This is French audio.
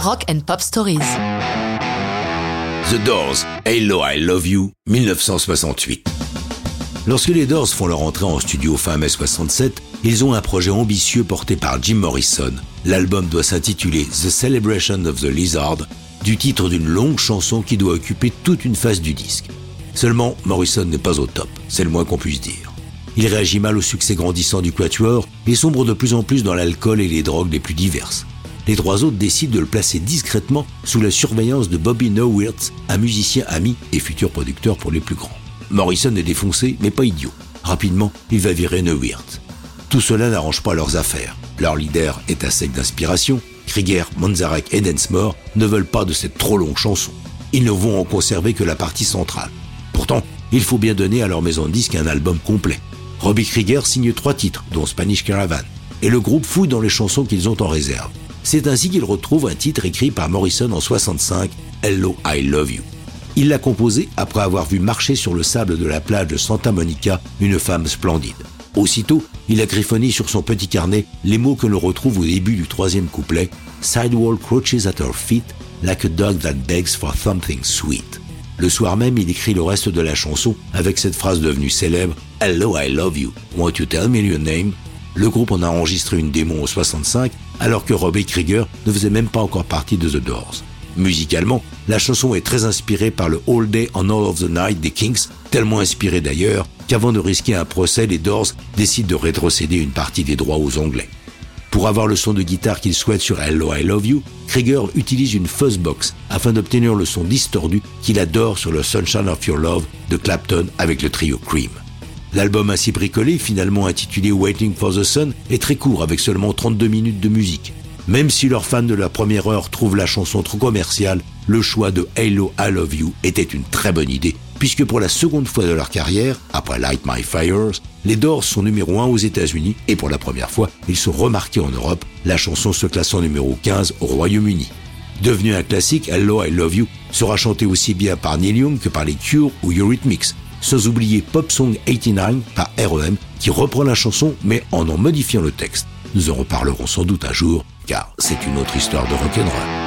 Rock and Pop Stories. The Doors, Hello I Love You, 1968. Lorsque les Doors font leur entrée en studio fin mai 67, ils ont un projet ambitieux porté par Jim Morrison. L'album doit s'intituler The Celebration of the Lizard, du titre d'une longue chanson qui doit occuper toute une phase du disque. Seulement, Morrison n'est pas au top, c'est le moins qu'on puisse dire. Il réagit mal au succès grandissant du Quatuor et sombre de plus en plus dans l'alcool et les drogues les plus diverses. Les trois autres décident de le placer discrètement sous la surveillance de Bobby Nowirth, un musicien ami et futur producteur pour les plus grands. Morrison est défoncé, mais pas idiot. Rapidement, il va virer Nowirth. Tout cela n'arrange pas leurs affaires. Leur leader est à sec d'inspiration. Krieger, Manzarek et Densmore ne veulent pas de cette trop longue chanson. Ils ne vont en conserver que la partie centrale. Pourtant, il faut bien donner à leur maison de disques un album complet. Robbie Krieger signe trois titres, dont Spanish Caravan, et le groupe fouille dans les chansons qu'ils ont en réserve. C'est ainsi qu'il retrouve un titre écrit par Morrison en 65, Hello I Love You. Il l'a composé après avoir vu marcher sur le sable de la plage de Santa Monica une femme splendide. Aussitôt, il a griffonné sur son petit carnet les mots que l'on retrouve au début du troisième couplet Sidewall crouches at her feet like a dog that begs for something sweet. Le soir même, il écrit le reste de la chanson avec cette phrase devenue célèbre Hello, I love you. Won't you tell me your name? Le groupe en a enregistré une démon en 65 alors que Robbie Krieger ne faisait même pas encore partie de The Doors. Musicalement, la chanson est très inspirée par le All Day and All of the Night des Kings, tellement inspirée d'ailleurs qu'avant de risquer un procès, les Doors décident de rétrocéder une partie des droits aux Anglais. Pour avoir le son de guitare qu'il souhaite sur Hello I Love You, Krieger utilise une fuzzbox afin d'obtenir le son distordu qu'il adore sur le Sunshine of Your Love de Clapton avec le trio Cream. L'album ainsi bricolé, finalement intitulé Waiting for the Sun, est très court avec seulement 32 minutes de musique. Même si leurs fans de la première heure trouvent la chanson trop commerciale, le choix de Halo I Love You était une très bonne idée, puisque pour la seconde fois de leur carrière, après Light My Fires, les Doors sont numéro 1 aux États-Unis et pour la première fois, ils sont remarqués en Europe, la chanson se classant numéro 15 au Royaume-Uni. Devenu un classique, Hello I Love You sera chanté aussi bien par Neil Young que par les Cure ou Eurythmics, sans oublier Pop Song 89 par REM qui reprend la chanson mais en en modifiant le texte. Nous en reparlerons sans doute un jour car c'est une autre histoire de rock'n'roll.